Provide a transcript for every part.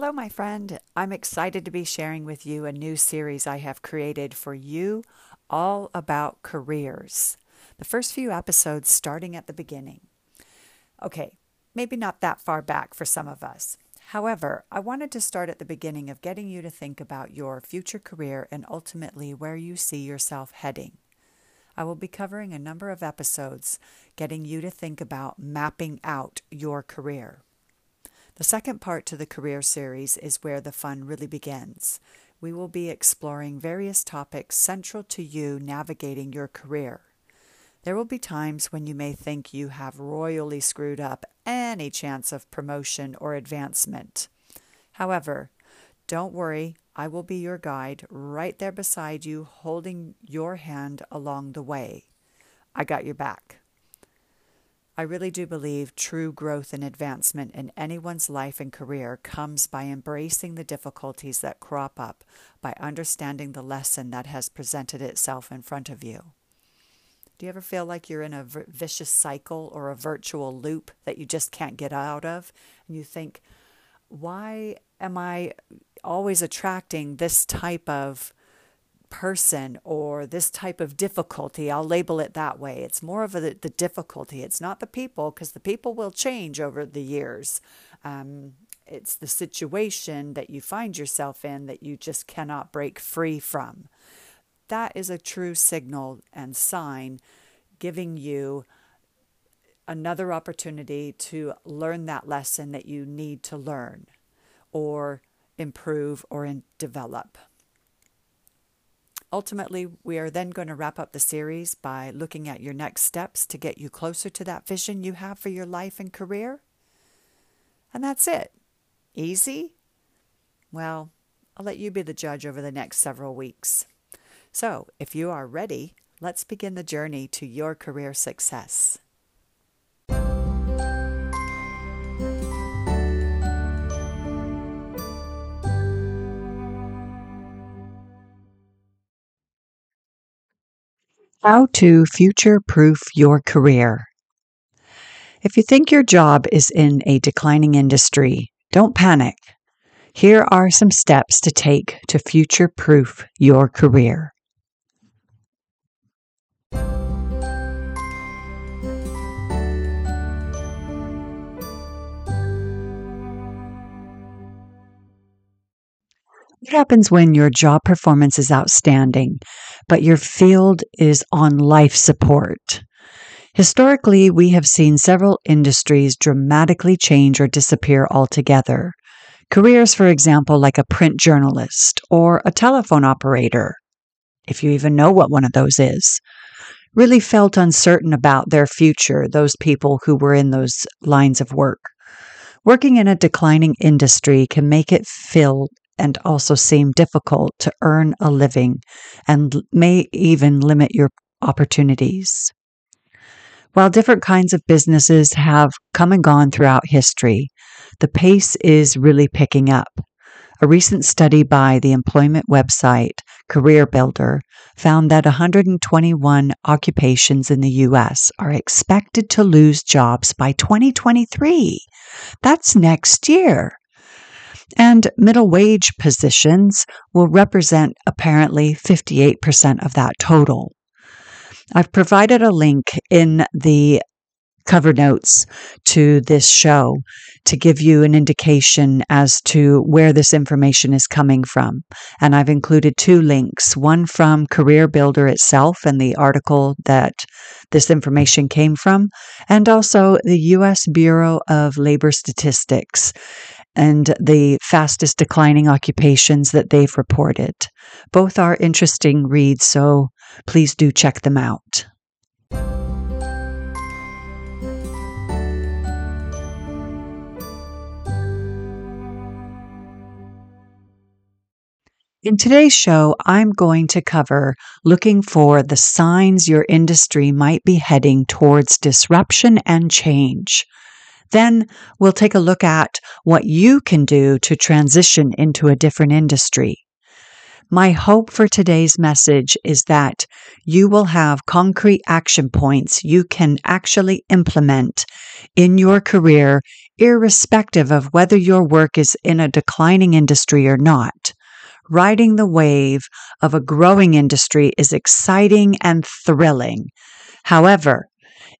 Hello, my friend. I'm excited to be sharing with you a new series I have created for you all about careers. The first few episodes starting at the beginning. Okay, maybe not that far back for some of us. However, I wanted to start at the beginning of getting you to think about your future career and ultimately where you see yourself heading. I will be covering a number of episodes getting you to think about mapping out your career. The second part to the career series is where the fun really begins. We will be exploring various topics central to you navigating your career. There will be times when you may think you have royally screwed up any chance of promotion or advancement. However, don't worry, I will be your guide right there beside you, holding your hand along the way. I got your back. I really do believe true growth and advancement in anyone's life and career comes by embracing the difficulties that crop up, by understanding the lesson that has presented itself in front of you. Do you ever feel like you're in a vicious cycle or a virtual loop that you just can't get out of? And you think, why am I always attracting this type of person or this type of difficulty. I'll label it that way. It's more of a, the difficulty. It's not the people because the people will change over the years. Um, it's the situation that you find yourself in that you just cannot break free from. That is a true signal and sign giving you another opportunity to learn that lesson that you need to learn or improve or develop. Ultimately, we are then going to wrap up the series by looking at your next steps to get you closer to that vision you have for your life and career. And that's it. Easy? Well, I'll let you be the judge over the next several weeks. So, if you are ready, let's begin the journey to your career success. How to future proof your career. If you think your job is in a declining industry, don't panic. Here are some steps to take to future proof your career. What happens when your job performance is outstanding, but your field is on life support? Historically, we have seen several industries dramatically change or disappear altogether. Careers, for example, like a print journalist or a telephone operator, if you even know what one of those is, really felt uncertain about their future, those people who were in those lines of work. Working in a declining industry can make it feel and also seem difficult to earn a living and may even limit your opportunities. While different kinds of businesses have come and gone throughout history, the pace is really picking up. A recent study by the employment website Career Builder found that 121 occupations in the U.S. are expected to lose jobs by 2023. That's next year. And middle wage positions will represent apparently 58% of that total. I've provided a link in the cover notes to this show to give you an indication as to where this information is coming from. And I've included two links one from Career Builder itself and the article that this information came from, and also the U.S. Bureau of Labor Statistics and the fastest declining occupations that they've reported. Both are interesting reads, so please do check them out. In today's show, I'm going to cover looking for the signs your industry might be heading towards disruption and change. Then we'll take a look at what you can do to transition into a different industry. My hope for today's message is that you will have concrete action points you can actually implement in your career irrespective of whether your work is in a declining industry or not. Riding the wave of a growing industry is exciting and thrilling. However,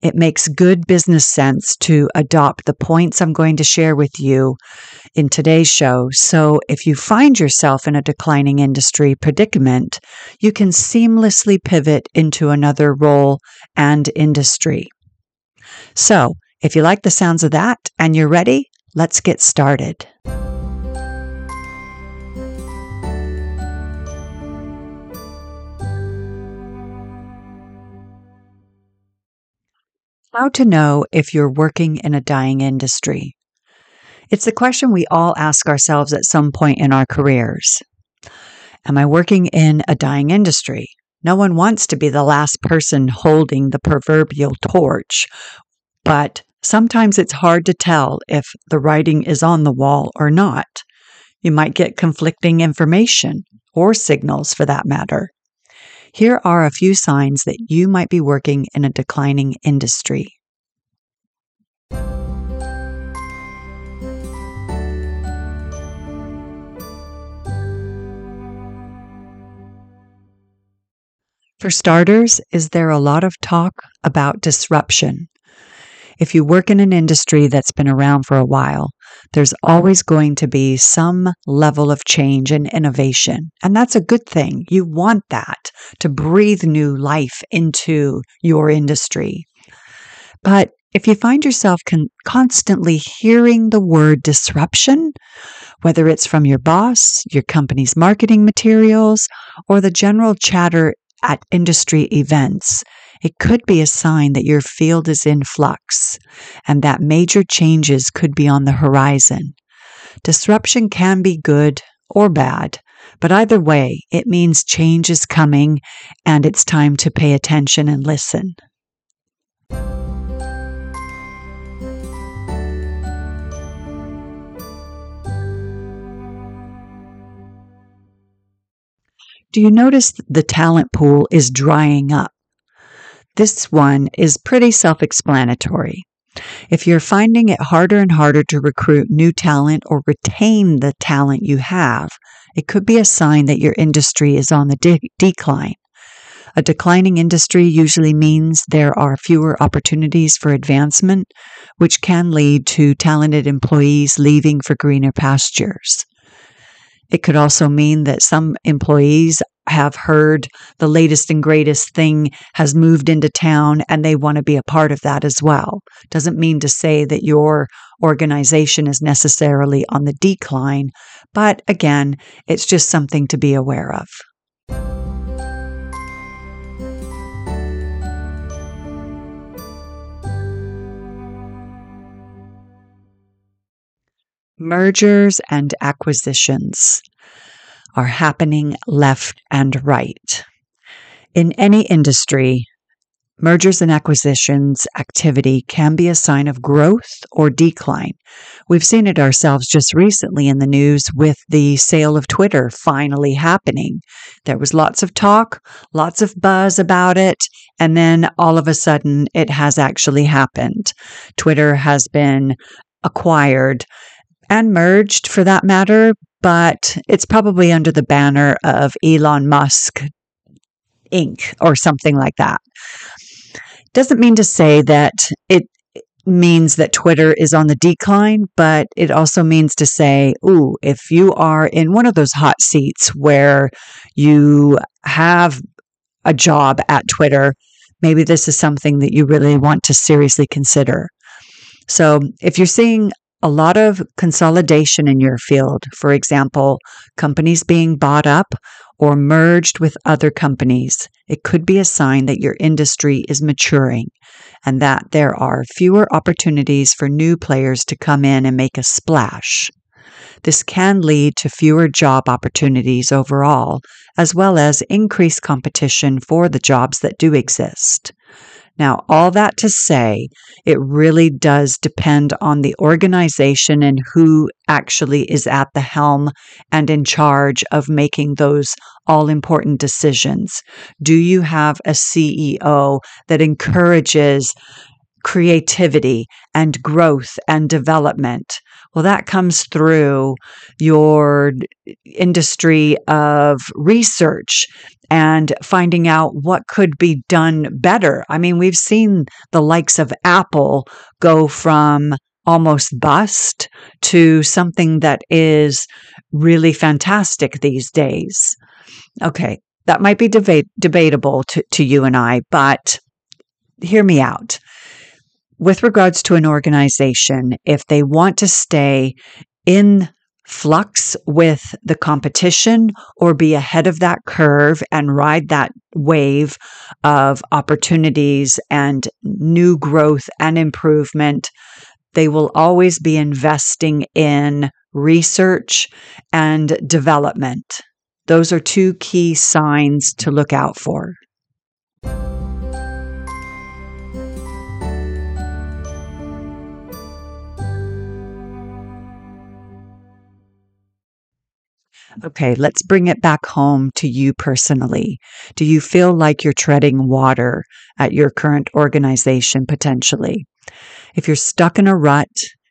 it makes good business sense to adopt the points I'm going to share with you in today's show. So, if you find yourself in a declining industry predicament, you can seamlessly pivot into another role and industry. So, if you like the sounds of that and you're ready, let's get started. How to know if you're working in a dying industry. It's the question we all ask ourselves at some point in our careers. Am I working in a dying industry? No one wants to be the last person holding the proverbial torch, but sometimes it's hard to tell if the writing is on the wall or not. You might get conflicting information, or signals for that matter. Here are a few signs that you might be working in a declining industry. For starters, is there a lot of talk about disruption? If you work in an industry that's been around for a while, there's always going to be some level of change and innovation. And that's a good thing. You want that to breathe new life into your industry. But if you find yourself con- constantly hearing the word disruption, whether it's from your boss, your company's marketing materials, or the general chatter at industry events, it could be a sign that your field is in flux and that major changes could be on the horizon. Disruption can be good or bad, but either way, it means change is coming and it's time to pay attention and listen. Do you notice the talent pool is drying up? This one is pretty self explanatory. If you're finding it harder and harder to recruit new talent or retain the talent you have, it could be a sign that your industry is on the de- decline. A declining industry usually means there are fewer opportunities for advancement, which can lead to talented employees leaving for greener pastures. It could also mean that some employees have heard the latest and greatest thing has moved into town and they want to be a part of that as well. Doesn't mean to say that your organization is necessarily on the decline, but again, it's just something to be aware of. mergers and acquisitions are happening left and right. In any industry, mergers and acquisitions activity can be a sign of growth or decline. We've seen it ourselves just recently in the news with the sale of Twitter finally happening. There was lots of talk, lots of buzz about it, and then all of a sudden it has actually happened. Twitter has been acquired and merged for that matter, but it's probably under the banner of Elon Musk Inc. or something like that. Doesn't mean to say that it means that Twitter is on the decline, but it also means to say, ooh, if you are in one of those hot seats where you have a job at Twitter, maybe this is something that you really want to seriously consider. So, if you're seeing a lot of consolidation in your field. For example, companies being bought up or merged with other companies. It could be a sign that your industry is maturing and that there are fewer opportunities for new players to come in and make a splash. This can lead to fewer job opportunities overall, as well as increased competition for the jobs that do exist. Now, all that to say, it really does depend on the organization and who actually is at the helm and in charge of making those all important decisions. Do you have a CEO that encourages creativity and growth and development. Well, that comes through your industry of research and finding out what could be done better. I mean, we've seen the likes of Apple go from almost bust to something that is really fantastic these days. Okay, that might be debate- debatable to, to you and I, but hear me out. With regards to an organization, if they want to stay in flux with the competition or be ahead of that curve and ride that wave of opportunities and new growth and improvement, they will always be investing in research and development. Those are two key signs to look out for. Okay, let's bring it back home to you personally. Do you feel like you're treading water at your current organization potentially? If you're stuck in a rut,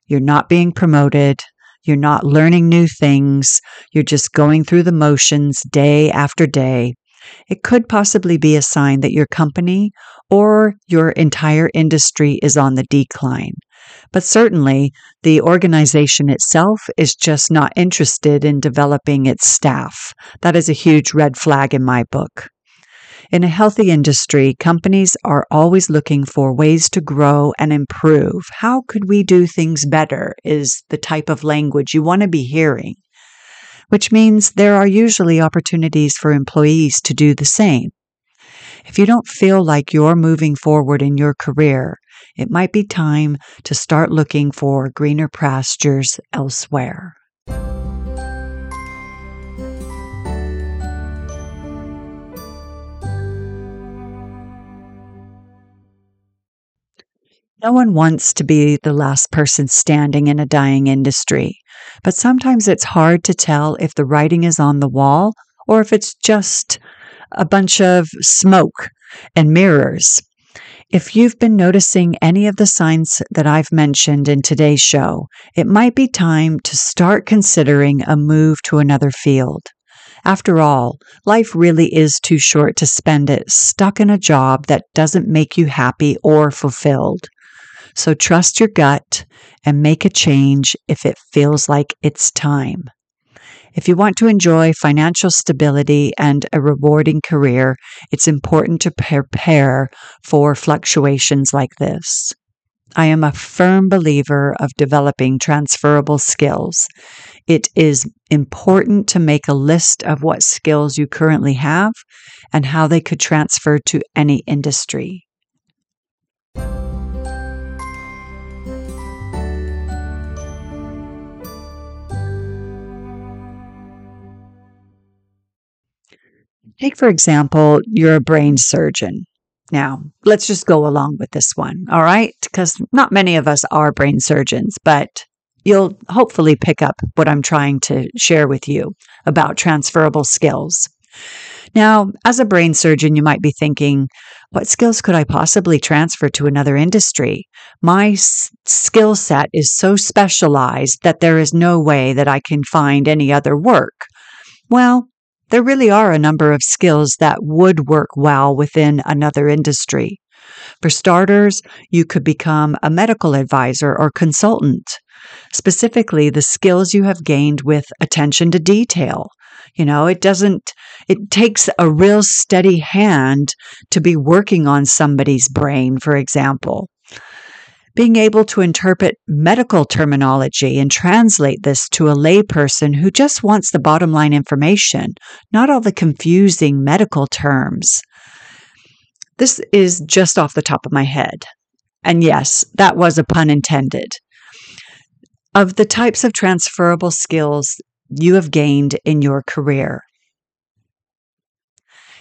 you're not being promoted, you're not learning new things, you're just going through the motions day after day, it could possibly be a sign that your company or your entire industry is on the decline. But certainly, the organization itself is just not interested in developing its staff. That is a huge red flag in my book. In a healthy industry, companies are always looking for ways to grow and improve. How could we do things better? Is the type of language you want to be hearing, which means there are usually opportunities for employees to do the same. If you don't feel like you're moving forward in your career, it might be time to start looking for greener pastures elsewhere. No one wants to be the last person standing in a dying industry, but sometimes it's hard to tell if the writing is on the wall or if it's just a bunch of smoke and mirrors. If you've been noticing any of the signs that I've mentioned in today's show, it might be time to start considering a move to another field. After all, life really is too short to spend it stuck in a job that doesn't make you happy or fulfilled. So trust your gut and make a change if it feels like it's time. If you want to enjoy financial stability and a rewarding career, it's important to prepare for fluctuations like this. I am a firm believer of developing transferable skills. It is important to make a list of what skills you currently have and how they could transfer to any industry. Take, for example, you're a brain surgeon. Now, let's just go along with this one, all right? Because not many of us are brain surgeons, but you'll hopefully pick up what I'm trying to share with you about transferable skills. Now, as a brain surgeon, you might be thinking, what skills could I possibly transfer to another industry? My s- skill set is so specialized that there is no way that I can find any other work. Well, there really are a number of skills that would work well within another industry. For starters, you could become a medical advisor or consultant. Specifically, the skills you have gained with attention to detail. You know, it doesn't, it takes a real steady hand to be working on somebody's brain, for example being able to interpret medical terminology and translate this to a layperson who just wants the bottom line information, not all the confusing medical terms. This is just off the top of my head. And yes, that was a pun intended. Of the types of transferable skills you have gained in your career,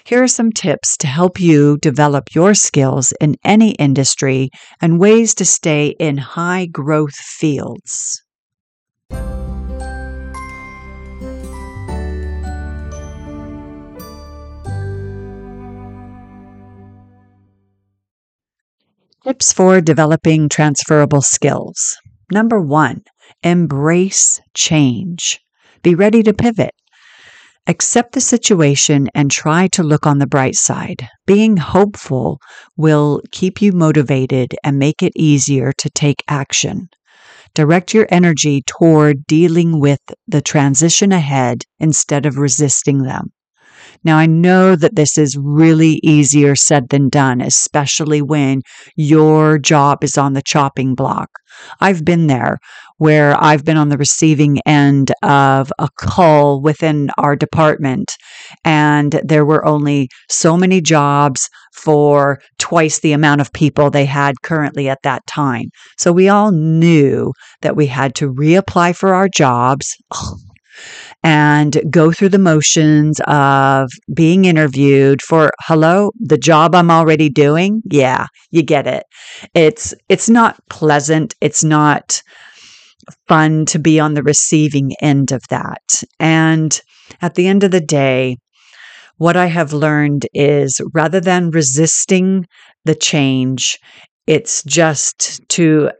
here are some tips to help you develop your skills in any industry and ways to stay in high growth fields. Tips for developing transferable skills. Number one, embrace change. Be ready to pivot. Accept the situation and try to look on the bright side. Being hopeful will keep you motivated and make it easier to take action. Direct your energy toward dealing with the transition ahead instead of resisting them. Now, I know that this is really easier said than done, especially when your job is on the chopping block. I've been there where I've been on the receiving end of a call within our department, and there were only so many jobs for twice the amount of people they had currently at that time. So we all knew that we had to reapply for our jobs and go through the motions of being interviewed for hello the job i'm already doing? Yeah you get it. It's it's not pleasant. It's not fun to be on the receiving end of that. And at the end of the day what i have learned is rather than resisting the change it's just to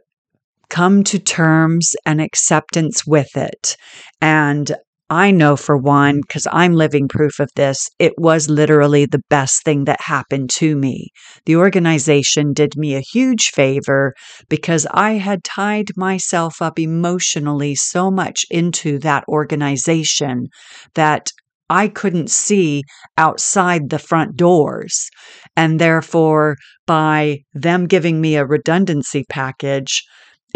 come to terms and acceptance with it. And I know for one, because I'm living proof of this, it was literally the best thing that happened to me. The organization did me a huge favor because I had tied myself up emotionally so much into that organization that I couldn't see outside the front doors. And therefore, by them giving me a redundancy package,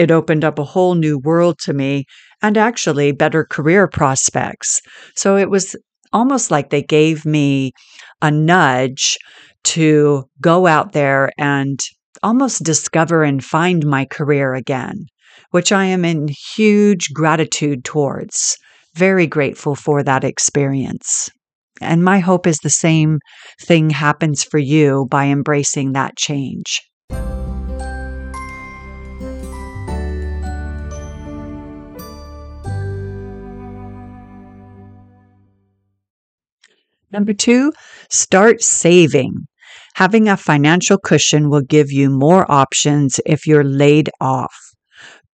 it opened up a whole new world to me and actually better career prospects. So it was almost like they gave me a nudge to go out there and almost discover and find my career again, which I am in huge gratitude towards. Very grateful for that experience. And my hope is the same thing happens for you by embracing that change. Number two, start saving. Having a financial cushion will give you more options if you're laid off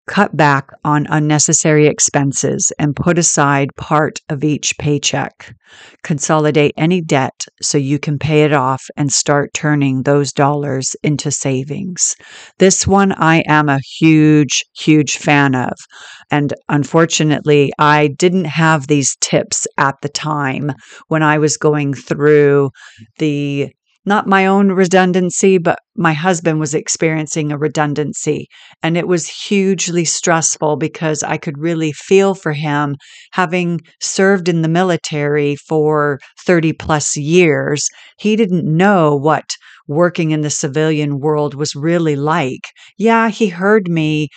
cut back on unnecessary expenses and put aside part of each paycheck. Consolidate any debt so you can pay it off and start turning those dollars into savings. This one I am a huge, huge fan of. And unfortunately, I didn't have these tips at the time when I was going through the not my own redundancy, but my husband was experiencing a redundancy. And it was hugely stressful because I could really feel for him having served in the military for 30 plus years. He didn't know what working in the civilian world was really like. Yeah, he heard me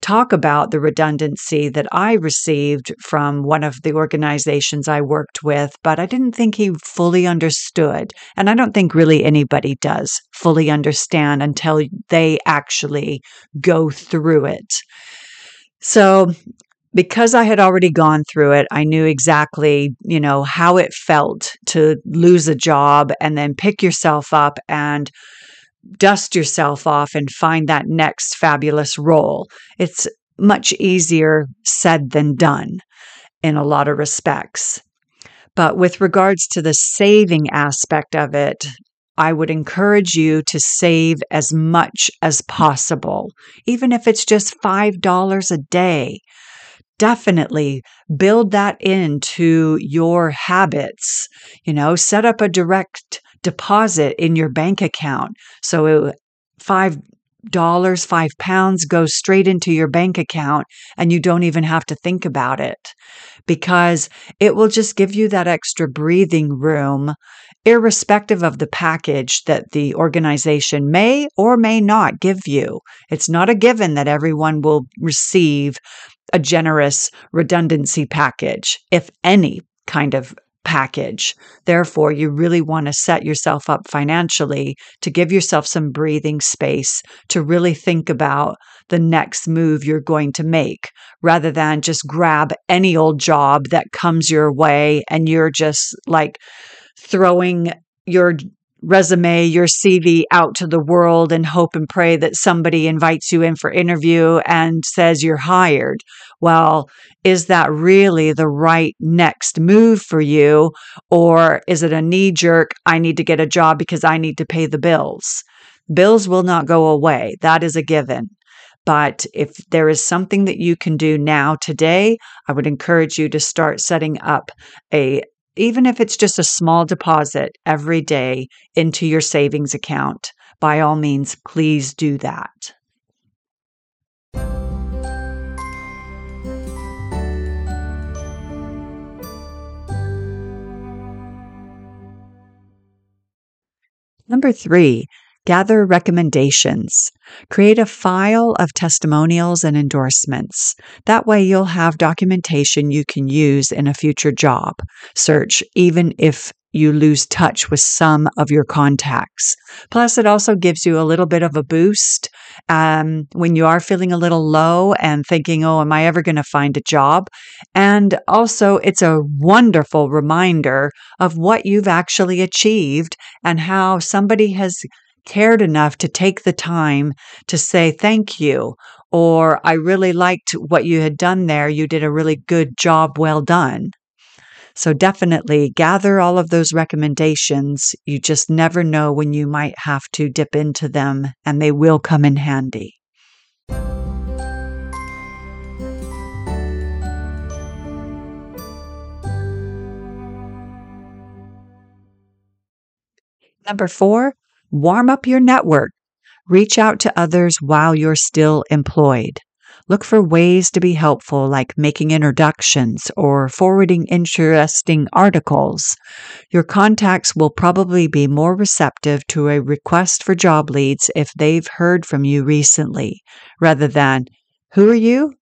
talk about the redundancy that I received from one of the organizations I worked with, but I didn't think he fully understood. And I don't think really anybody does fully understand until they actually go through it. So, because I had already gone through it, I knew exactly, you know, how it felt to lose a job and then pick yourself up and dust yourself off and find that next fabulous role. It's much easier said than done in a lot of respects. But with regards to the saving aspect of it, I would encourage you to save as much as possible, even if it's just $5 a day. Definitely build that into your habits. You know, set up a direct deposit in your bank account. So five dollars, five pounds goes straight into your bank account and you don't even have to think about it because it will just give you that extra breathing room, irrespective of the package that the organization may or may not give you. It's not a given that everyone will receive a generous redundancy package, if any kind of package. Therefore, you really want to set yourself up financially to give yourself some breathing space to really think about the next move you're going to make rather than just grab any old job that comes your way and you're just like throwing your resume, your CV out to the world and hope and pray that somebody invites you in for interview and says you're hired. Well, is that really the right next move for you? Or is it a knee jerk? I need to get a job because I need to pay the bills. Bills will not go away. That is a given. But if there is something that you can do now today, I would encourage you to start setting up a even if it's just a small deposit every day into your savings account. By all means, please do that. Number three, gather recommendations. Create a file of testimonials and endorsements. That way, you'll have documentation you can use in a future job search, even if you lose touch with some of your contacts. Plus, it also gives you a little bit of a boost um, when you are feeling a little low and thinking, oh, am I ever going to find a job? And also, it's a wonderful reminder of what you've actually achieved and how somebody has cared enough to take the time to say thank you or I really liked what you had done there. You did a really good job. Well done. So definitely gather all of those recommendations. You just never know when you might have to dip into them, and they will come in handy. Number four, warm up your network. Reach out to others while you're still employed. Look for ways to be helpful, like making introductions or forwarding interesting articles. Your contacts will probably be more receptive to a request for job leads if they've heard from you recently, rather than, Who are you?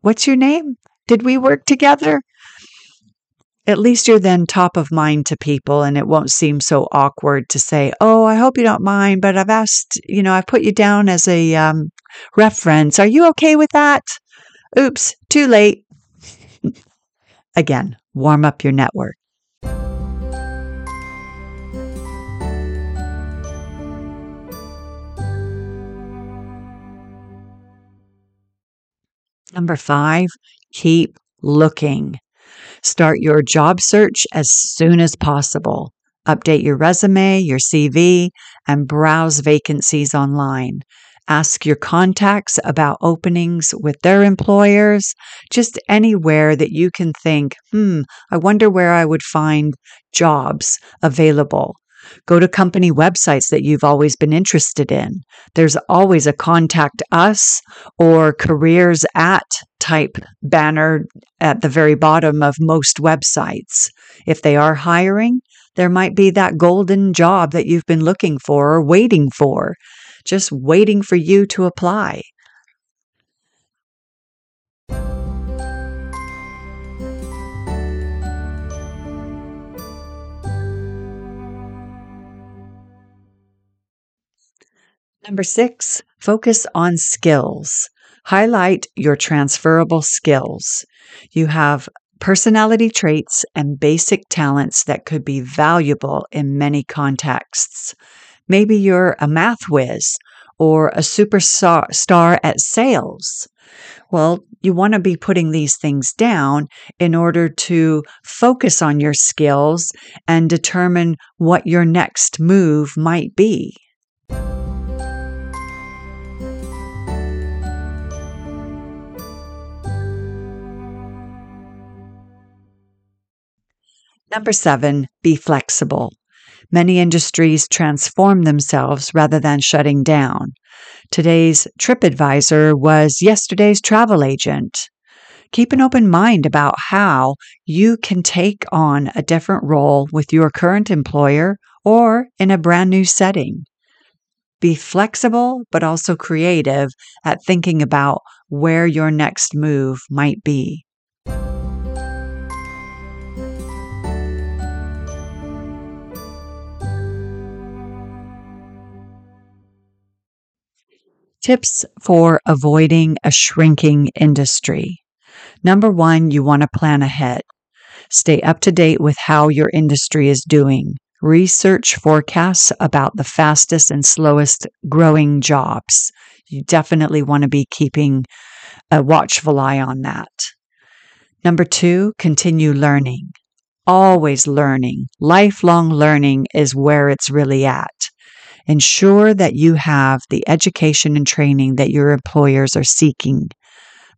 What's your name? Did we work together? At least you're then top of mind to people and it won't seem so awkward to say, Oh, I hope you don't mind, but I've asked, you know, I've put you down as a um, reference. Are you okay with that? Oops, too late. Again, warm up your network. Number five, keep looking. Start your job search as soon as possible. Update your resume, your CV, and browse vacancies online. Ask your contacts about openings with their employers, just anywhere that you can think, hmm, I wonder where I would find jobs available. Go to company websites that you've always been interested in. There's always a contact us or careers at type banner at the very bottom of most websites. If they are hiring, there might be that golden job that you've been looking for or waiting for just waiting for you to apply. Number six, focus on skills. Highlight your transferable skills. You have personality traits and basic talents that could be valuable in many contexts. Maybe you're a math whiz or a superstar at sales. Well, you want to be putting these things down in order to focus on your skills and determine what your next move might be. Number seven, be flexible. Many industries transform themselves rather than shutting down. Today's TripAdvisor was yesterday's travel agent. Keep an open mind about how you can take on a different role with your current employer or in a brand new setting. Be flexible, but also creative at thinking about where your next move might be. Tips for avoiding a shrinking industry. Number one, you want to plan ahead. Stay up to date with how your industry is doing. research forecasts about the fastest and slowest growing jobs. You definitely want to be keeping a watchful eye on that. Number two, continue learning. Always learning. Lifelong learning is where it's really at. Ensure that you have the education and training that your employers are seeking,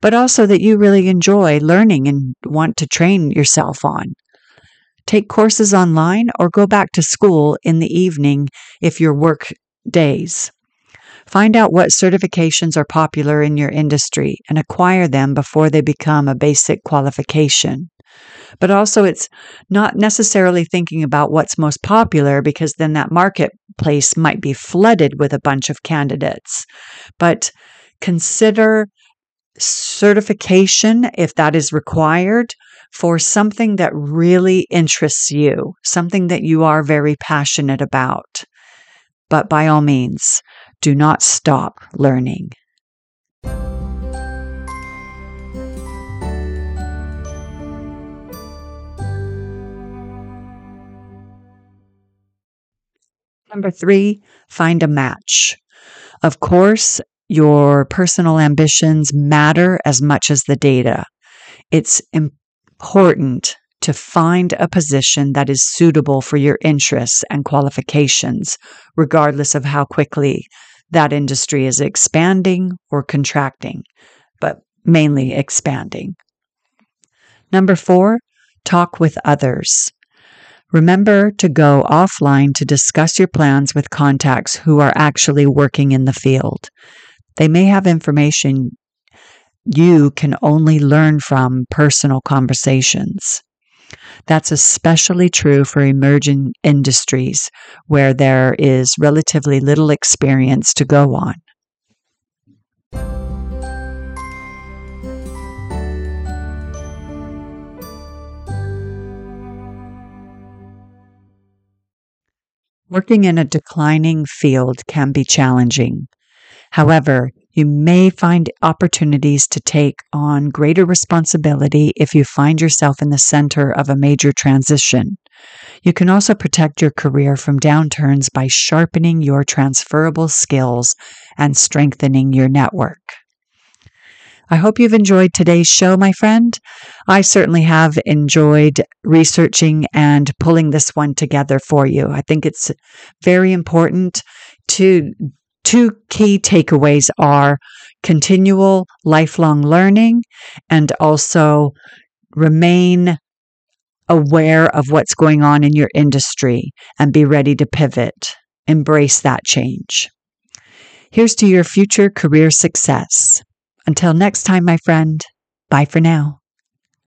but also that you really enjoy learning and want to train yourself on. Take courses online or go back to school in the evening if your work days. Find out what certifications are popular in your industry and acquire them before they become a basic qualification. But also, it's not necessarily thinking about what's most popular because then that marketplace might be flooded with a bunch of candidates. But consider certification if that is required for something that really interests you, something that you are very passionate about. But by all means, do not stop learning. Number three, find a match. Of course, your personal ambitions matter as much as the data. It's important to find a position that is suitable for your interests and qualifications, regardless of how quickly that industry is expanding or contracting, but mainly expanding. Number four, talk with others. Remember to go offline to discuss your plans with contacts who are actually working in the field. They may have information you can only learn from personal conversations. That's especially true for emerging industries where there is relatively little experience to go on. Working in a declining field can be challenging. However, you may find opportunities to take on greater responsibility if you find yourself in the center of a major transition. You can also protect your career from downturns by sharpening your transferable skills and strengthening your network. I hope you've enjoyed today's show, my friend. I certainly have enjoyed researching and pulling this one together for you. I think it's very important to two key takeaways are continual lifelong learning and also remain aware of what's going on in your industry and be ready to pivot. Embrace that change. Here's to your future career success. Until next time, my friend, bye for now.